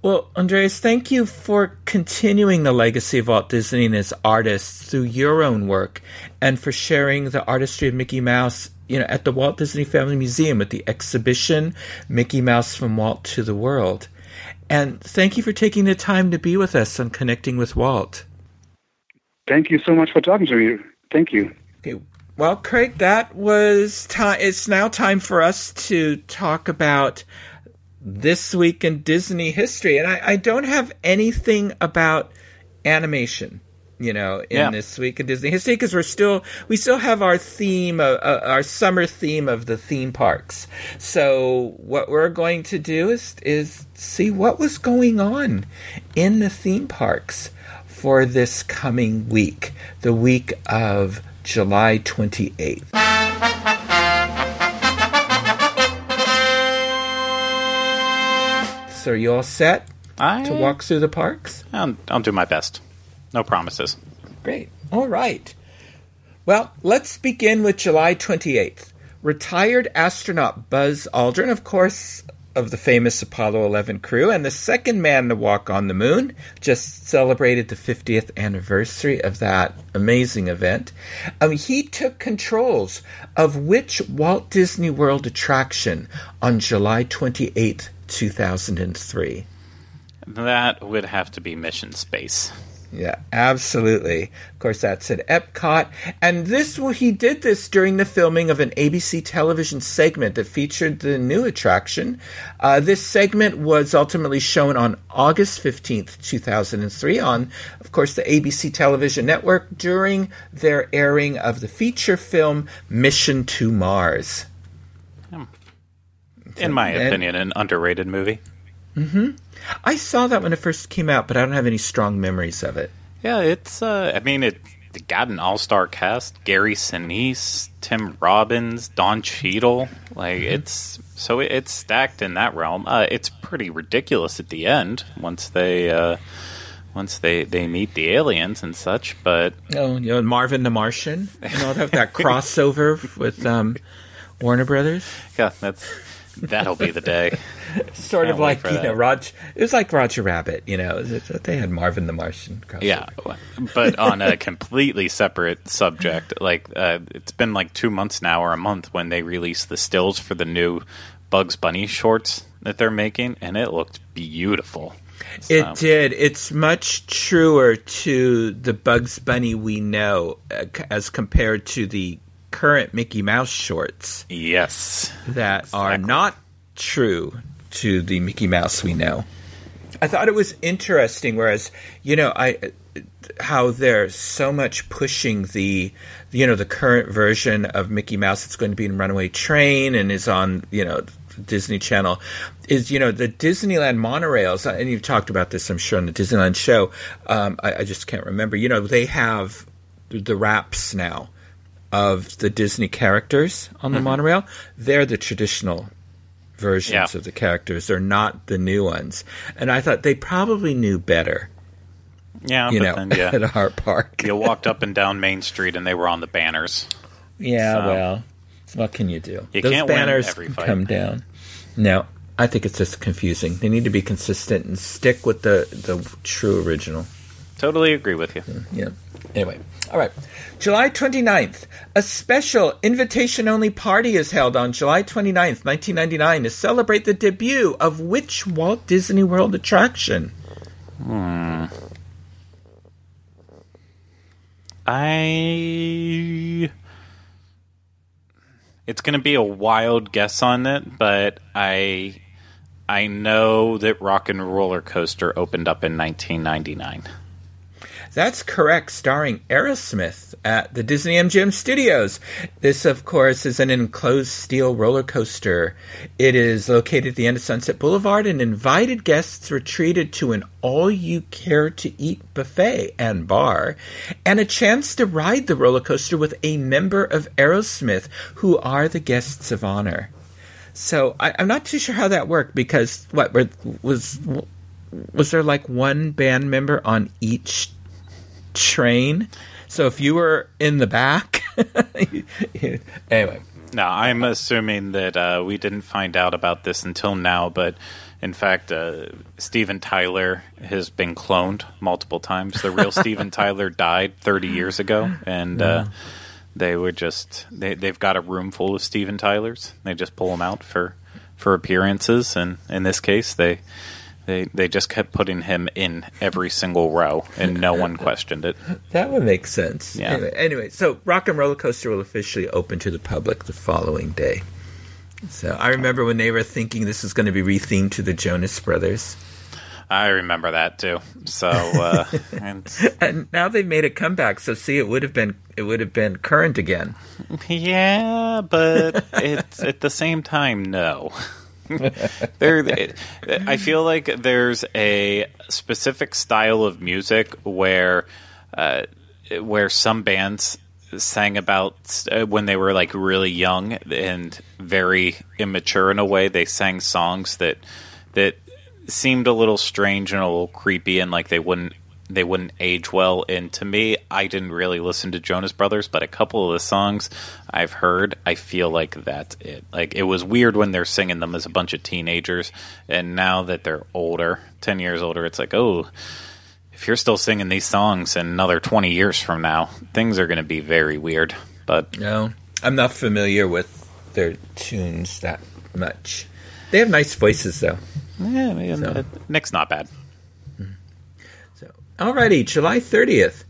Well, Andreas, thank you for continuing the legacy of Walt Disney and his artists through your own work and for sharing the artistry of Mickey Mouse, you know, at the Walt Disney Family Museum with the exhibition Mickey Mouse from Walt to the World. And thank you for taking the time to be with us on Connecting with Walt. Thank you so much for talking to me. Thank you. Okay. Well, Craig, that was time. It's now time for us to talk about this week in Disney history, and I, I don't have anything about animation you know, in Yeah. this week in Disney history because we're still we still have our theme, uh, uh, our summer theme of the theme parks. So what we're going to do is is see what was going on in the theme parks for this coming week, the week of July twenty eighth. So are you all set I, to walk through the parks? I'll, I'll do my best. No promises. Great. All right. Well, let's begin with July 28th. Retired astronaut Buzz Aldrin, of course, of the famous Apollo 11 crew, and the second man to walk on the moon, just celebrated the 50th anniversary of that amazing event. Um, he took controls of which Walt Disney World attraction on July 28, 2003? That would have to be Mission Space. Yeah, absolutely. Of course, that's at Epcot. And this, well, he did this during the filming of an ABC television segment that featured the new attraction. Uh, this segment was ultimately shown on August 15th, 2003, on, of course, the ABC television network during their airing of the feature film Mission to Mars. In my opinion, an underrated movie. I saw that when it first came out, but I don't have any strong memories of it. Yeah, it's. Uh, I mean, it, got an all-star cast: Gary Sinise, Tim Robbins, Don Cheadle. Like it's so it, it's stacked in that realm. Uh, it's pretty ridiculous at the end once they uh, once they they meet the aliens and such. But Oh, you know, Marvin the Martian, and all that, that <laughs> crossover with um, Warner Brothers. yeah, that's that'll be the day. <laughs> Sort of Can't like you know, that. Rog. It was like Roger Rabbit. You know, they had Marvin the Martian. Crossover. Yeah, but on a completely separate subject, like uh, it's been like two months now or a month when they released the stills for the new Bugs Bunny shorts that they're making, and it looked beautiful. It did. It's much truer to the Bugs Bunny we know uh, as compared to the current Mickey Mouse shorts Yes, that are not true to the Mickey Mouse we know. I thought it was interesting, whereas you know, I how they're so much pushing the you know the current version of Mickey Mouse that's going to be in Runaway Train and is on you know Disney Channel is you know the Disneyland monorails and you've talked about this I'm sure on the Disneyland show. Um, I, I just can't remember. You know they have the wraps now of the Disney characters on the monorail. They're the traditional versions Yeah. of the characters they're not the new ones and I thought they probably knew better yeah, you but know then yeah, <laughs> at Art Park you walked up and down Main Street and they were on the banners. Yeah, So- well, what can you do? You Those can't banners come down. No, I think it's just confusing. They need to be consistent and stick with the the true original. Totally agree with you. Hmm, yeah. Anyway, all right. July 29th, a special invitation only party is held on July 29th, 1999 to celebrate the debut of which Walt Disney World attraction? Hmm. I. It's going to be a wild guess on it, but I I know that Rock and Roller Coaster opened up in 1999. That's correct, starring Aerosmith at the Disney MGM Studios. This, of course, is an enclosed steel roller coaster. It is located at the end of Sunset Boulevard, and invited guests were treated to an all you care to eat buffet and bar, and a chance to ride the roller coaster with a member of Aerosmith, who are the guests of honor. So I, I'm not too sure how that worked because what was was there like one band member on each train. So if you were in the back, <laughs> anyway, Now, I'm assuming that uh, we didn't find out about this until now, but in fact, uh, Steven Tyler has been cloned multiple times. The real <laughs> Steven Tyler died 30 years ago, and uh, they were just they, they've got a room full of Steven Tylers. They just pull them out for for appearances, and in this case, they. They, they just kept putting him in every single row, and no one questioned it. that would make sense. Yeah. Anyway, anyway, so Rock and Roller Coaster will officially open to the public the following day. So I remember when they were thinking this was going to be rethemed to the Jonas Brothers. I remember that too. So, uh, <laughs> and and now they've made a comeback. So see, it would have been it would have been current again. Yeah, but it's at the same time, no. <laughs> <laughs> there, I feel like there's a specific style of music where, uh, where some bands sang about uh, when they were like really young and very immature in a way. They sang songs that that seemed a little strange and a little creepy, and like they wouldn't they wouldn't age well. And to me, I didn't really listen to Jonas Brothers, but a couple of the songs I've heard, I feel like that's it. Like it was weird when they're singing them as a bunch of teenagers, and now that they're older, ten years older, it's like, oh, if you're still singing these songs in another twenty years from now, things are going to be very weird. But no, I'm not familiar with their tunes that much. They have nice voices, though. Yeah, so. Uh, Nick's not bad. Alrighty, July 30th.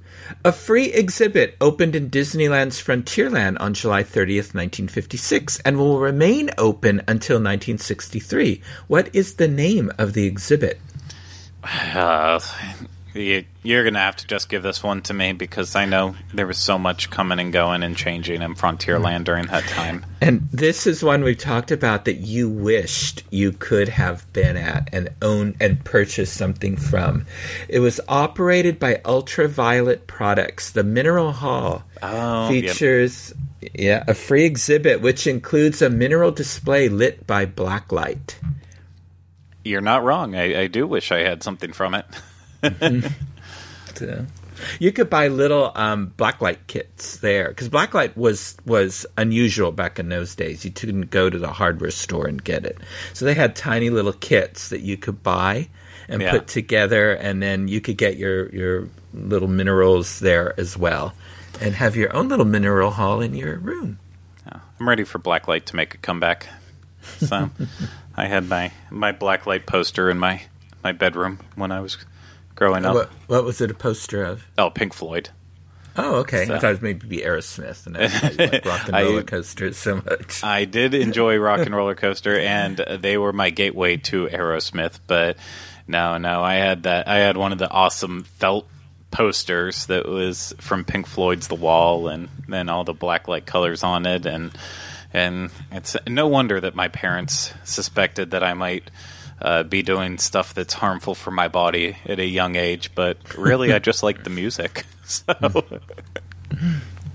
A free exhibit opened in Disneyland's Frontierland on July 30th, 1956, and will remain open until 1963. What is the name of the exhibit? Uh, you're going to have to just give this one to me because I know there was so much coming and going and changing in Frontierland during that time. And this is one we've talked about that you wished you could have been at and own and purchased something from. It was operated by Ultraviolet Products. The Mineral Hall oh, features yep. yeah, a free exhibit which includes a mineral display lit by blacklight. You're not wrong. I, I do wish I had something from it. <laughs> <laughs> so, you could buy little um, blacklight kits there because blacklight was was unusual back in those days. You couldn't go to the hardware store and get it, so they had tiny little kits that you could buy and yeah. put together, and then you could get your your little minerals there as well, and have your own little mineral hall in your room. Yeah. I'm ready for blacklight to make a comeback. So <laughs> I had my my blacklight poster in my my bedroom when I was growing uh, up. What, what, was it a poster of? Oh, Pink Floyd. Oh, okay. So. I thought it was maybe Aerosmith, and I <laughs> like Rock and Roller Coaster so much. I did enjoy Rock and Roller Coaster, and they were my gateway to Aerosmith. But no, no, I had that. I had one of the awesome felt posters that was from Pink Floyd's The Wall, and then all the black light colors on it, and and it's no wonder that my parents suspected that I might uh, be doing stuff that's harmful for my body at a young age. But really, I just like the music. <laughs> So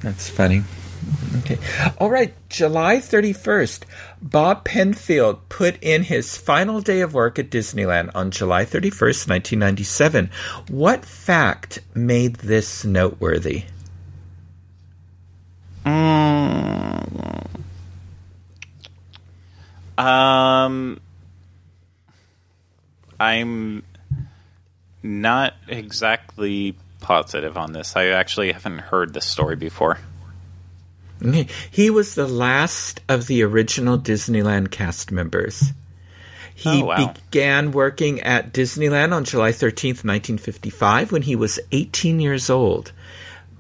that's funny. Okay. All right. July 31st, Bob Penfield put in his final day of work at Disneyland on July 31st, 1997. What fact made this noteworthy? Mm. Um, I'm not exactly positive on this. I actually haven't heard this story before. He was the last of the original Disneyland cast members. He oh, wow. began working at Disneyland on July 13th, 1955, when he was 18 years old.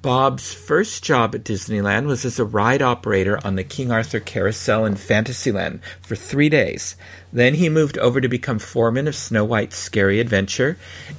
Bob's first job at Disneyland was as a ride operator on the King Arthur Carousel in Fantasyland for three days. Then he moved over to become foreman of Snow White's Scary Adventure.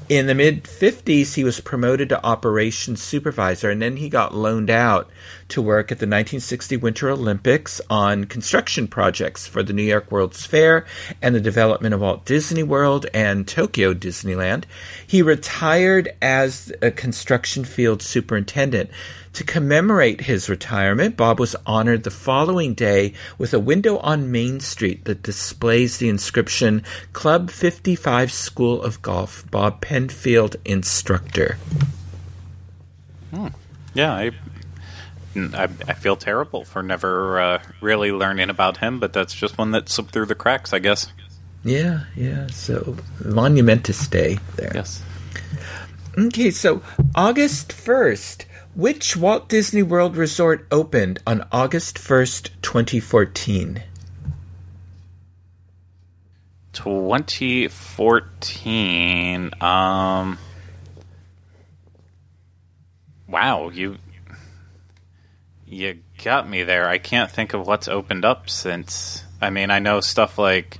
In the mid 50s, he was promoted to operations supervisor, and then he got loaned out to work at the 1960 Winter Olympics on construction projects for the New York World's Fair and the development of Walt Disney World and Tokyo Disneyland. He retired as a construction field superintendent. To commemorate his retirement, Bob was honored the following day with a window on Main Street that displays the inscription Club 55 School of Golf, Bob Penfield, instructor. Hmm. Yeah, I, I, I, feel terrible for never uh, really learning about him, but that's just one that slipped through the cracks, I guess. Yeah, yeah. So, monumentous day there. Yes. Okay, so August 1st, which Walt Disney World resort opened on August 1st, 2014? 2014. Um Wow, you you got me there. I can't think of what's opened up since I mean, I know stuff like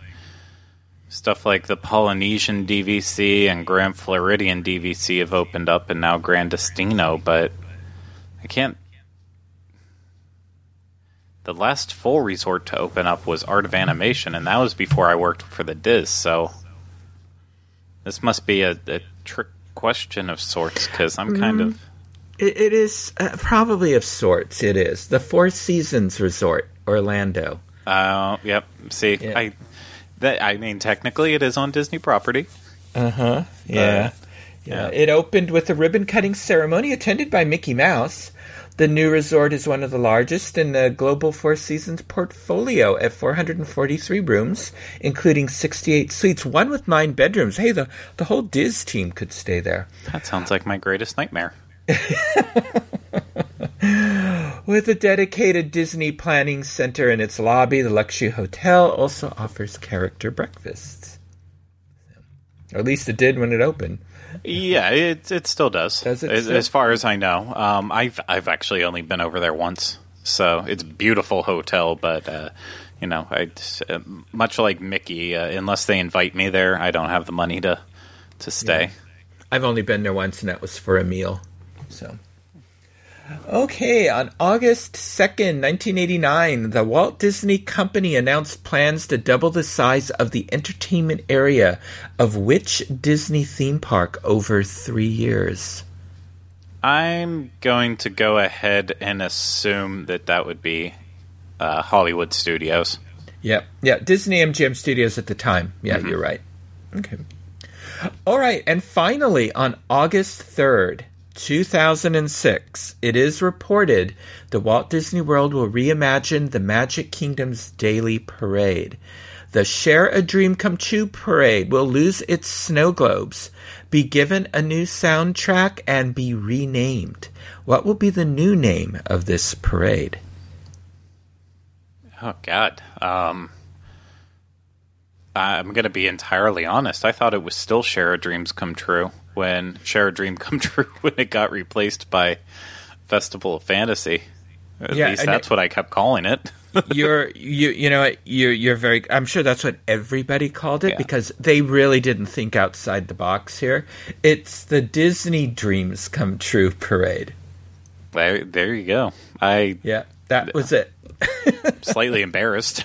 stuff like the Polynesian DVC and Grand Floridian DVC have opened up, and now Gran Destino, but I can't. The last full resort to open up was Art of Animation, and that was before I worked for the DIS. So this must be a, a trick question of sorts because I'm kind of. It, it is uh, probably of sorts. It is the Four Seasons Resort, Orlando. Uh, yep. See, Yeah. I that I mean, technically, it is on Disney property. Uh huh. Yeah. yeah. It opened with a ribbon cutting ceremony attended by Mickey Mouse. The new resort is one of the largest in the Global Four Seasons portfolio at 443 rooms, including 68 suites, one with nine bedrooms. Hey, the, the whole DIS team could stay there. That sounds like my greatest nightmare. <laughs> <sighs> With a dedicated Disney planning center in its lobby, the luxury hotel also offers character breakfasts. Or at least it did when it opened. Yeah, it it still does. Does it as, as far as I know. Um, I've I've actually only been over there once, so it's a beautiful hotel. But uh, you know, I uh, much like Mickey, uh, unless they invite me there, I don't have the money to to stay. I've only been there once, and that was for a meal. Okay, on August second, nineteen eighty nine, the Walt Disney Company announced plans to double the size of the entertainment area of which Disney theme park over three years. I'm going to go ahead and assume that that would be uh, Hollywood Studios. Yep. Yeah. Disney MGM Studios at the time. Yeah, you're right. Okay. All right. And finally, on August 3rd, 2006, it is reported the Walt Disney World will reimagine the Magic Kingdom's daily parade. The Share a Dream Come True parade will lose its snow globes, be given a new soundtrack, and be renamed. What will be the new name of this parade? Oh God. Um, I'm going to be entirely honest. I thought it was still Share a Dreams Come True when Share a Dream <laughs> Come True when it got replaced by Festival of Fantasy. At Yeah, least that's what I kept calling it. <laughs> you're you you know you're you're very I'm sure that's what everybody called it Yeah. because they really didn't think outside the box here. It's the Disney Dreams Come True parade. there, there you go. I Yeah, that was it. <laughs> slightly embarrassed.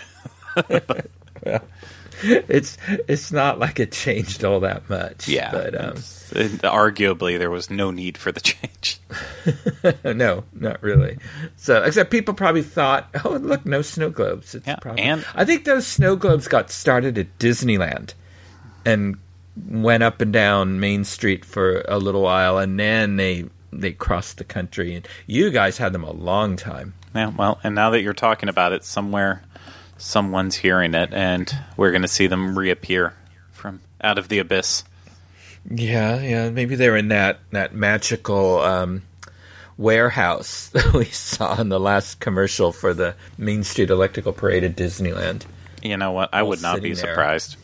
<laughs> It's it's not like it changed all that much. Yeah, but um, it- arguably there was no need for the <laughs> change. <laughs> no, not really. So except people probably thought, oh look, no snow globes. It's Yeah, probably, and- I think those snow globes got started at Disneyland and went up and down Main Street for a little while, and then they they crossed the country. And you guys had them a long time. Yeah, well, and now that you're talking about it, somewhere someone's hearing it, and we're going to see them reappear from out of the abyss. Yeah, yeah. Maybe they're in that that magical um, warehouse <laughs> that we saw in the last commercial for the Main Street Electrical Parade at Disneyland. You know what? I would not be there. surprised.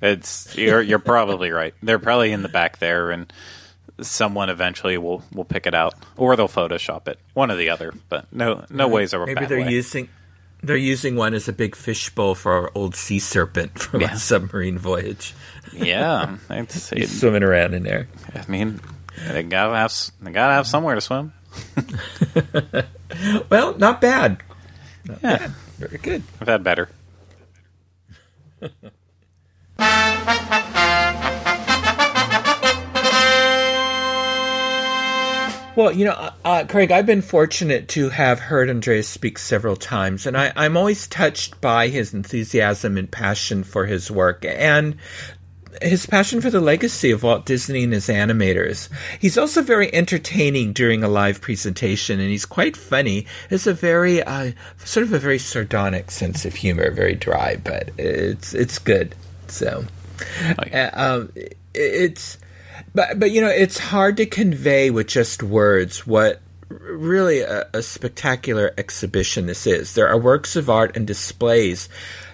It's you're you're probably right. They're probably in the back there, and someone eventually will will pick it out, or they'll Photoshop it. One or the other, but no no ways are Maybe they're way. using they're using one as a big fishbowl for our old sea serpent <laughs> from Yeah. a submarine voyage. Yeah, <laughs> He's swimming around in there. I mean, they gotta have they gotta have somewhere to swim. <laughs> Well, not bad. Yeah, Very good. I've had better. Well, you know, uh, uh, Craig, I've been fortunate to have heard Andreas speak several times, and I, I'm always touched by his enthusiasm and passion for his work and his passion for the legacy of Walt Disney and his animators. He's also very entertaining during a live presentation, and he's quite funny. Has a very uh, sort of a very sardonic sense of humor, very dry, but it's it's good. So, uh, um, it's but but you know it's hard to convey with just words what really a, a spectacular exhibition this is. There are works of art and displays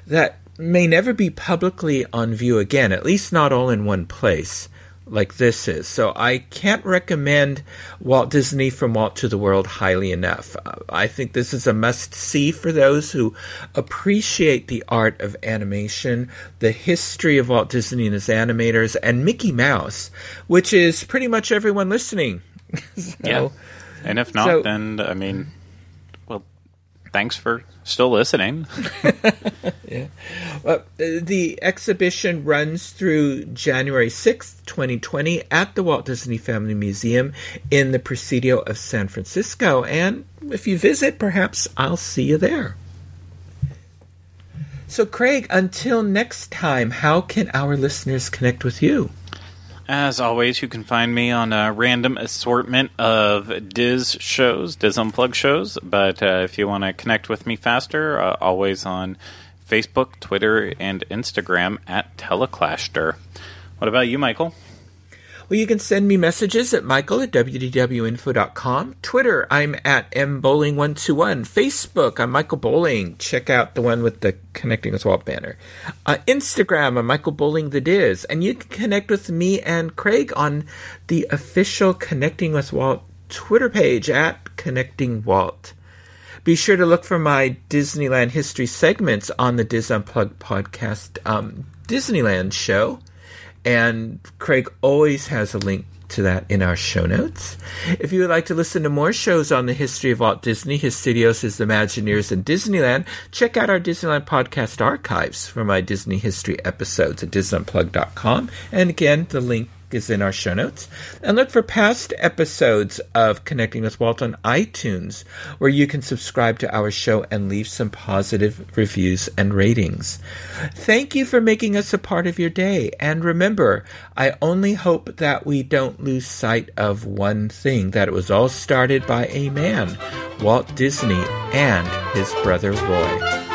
that may never be publicly on view again, at least not all in one place. Like this is. So I can't recommend Walt Disney from Walt to the World highly enough. Uh, I think this is a must see for those who appreciate the art of animation, the history of Walt Disney and his animators, and Mickey Mouse, which is pretty much everyone listening. <laughs> so, yeah. And if not, so, then, I mean, well, thanks for still listening. <laughs> yeah. Well, the exhibition runs through January 6th, 2020 at the Walt Disney Family Museum in the Presidio of San Francisco. And if you visit, perhaps I'll see you there. So, Craig, until next time, how can our listeners connect with you? As always, you can find me on a random assortment of DIS shows, DIS Unplugged shows. But uh, if you want to connect with me faster, uh, always on Facebook, Twitter, and Instagram at Teleclaster. What about you, Michael? Well, you can send me messages at michael at wdwinfo.com. Twitter, I'm at mbowling121. Facebook, I'm Michael Bowling. Check out the one with the Connecting with Walt banner. Uh, Instagram, I'm Michael Bowling the DIS. And you can connect with me and Craig on the official Connecting with Walt Twitter page at Connecting Walt. Be sure to look for my Disneyland history segments on the DIS Unplugged podcast um, Disneyland show. And Craig always has a link to that in our show notes. If you would like to listen to more shows on the history of Walt Disney, his studios, his Imagineers, and Disneyland, check out our Disneyland podcast archives for my Disney history episodes at DisneyUnplug.com. And again, the link is in our show notes. And look for past episodes of Connecting with Walt on iTunes, where you can subscribe to our show and leave some positive reviews and ratings. Thank you for making us a part of your day. And remember, I only hope that we don't lose sight of one thing that it was all started by a man, Walt Disney, and his brother Roy.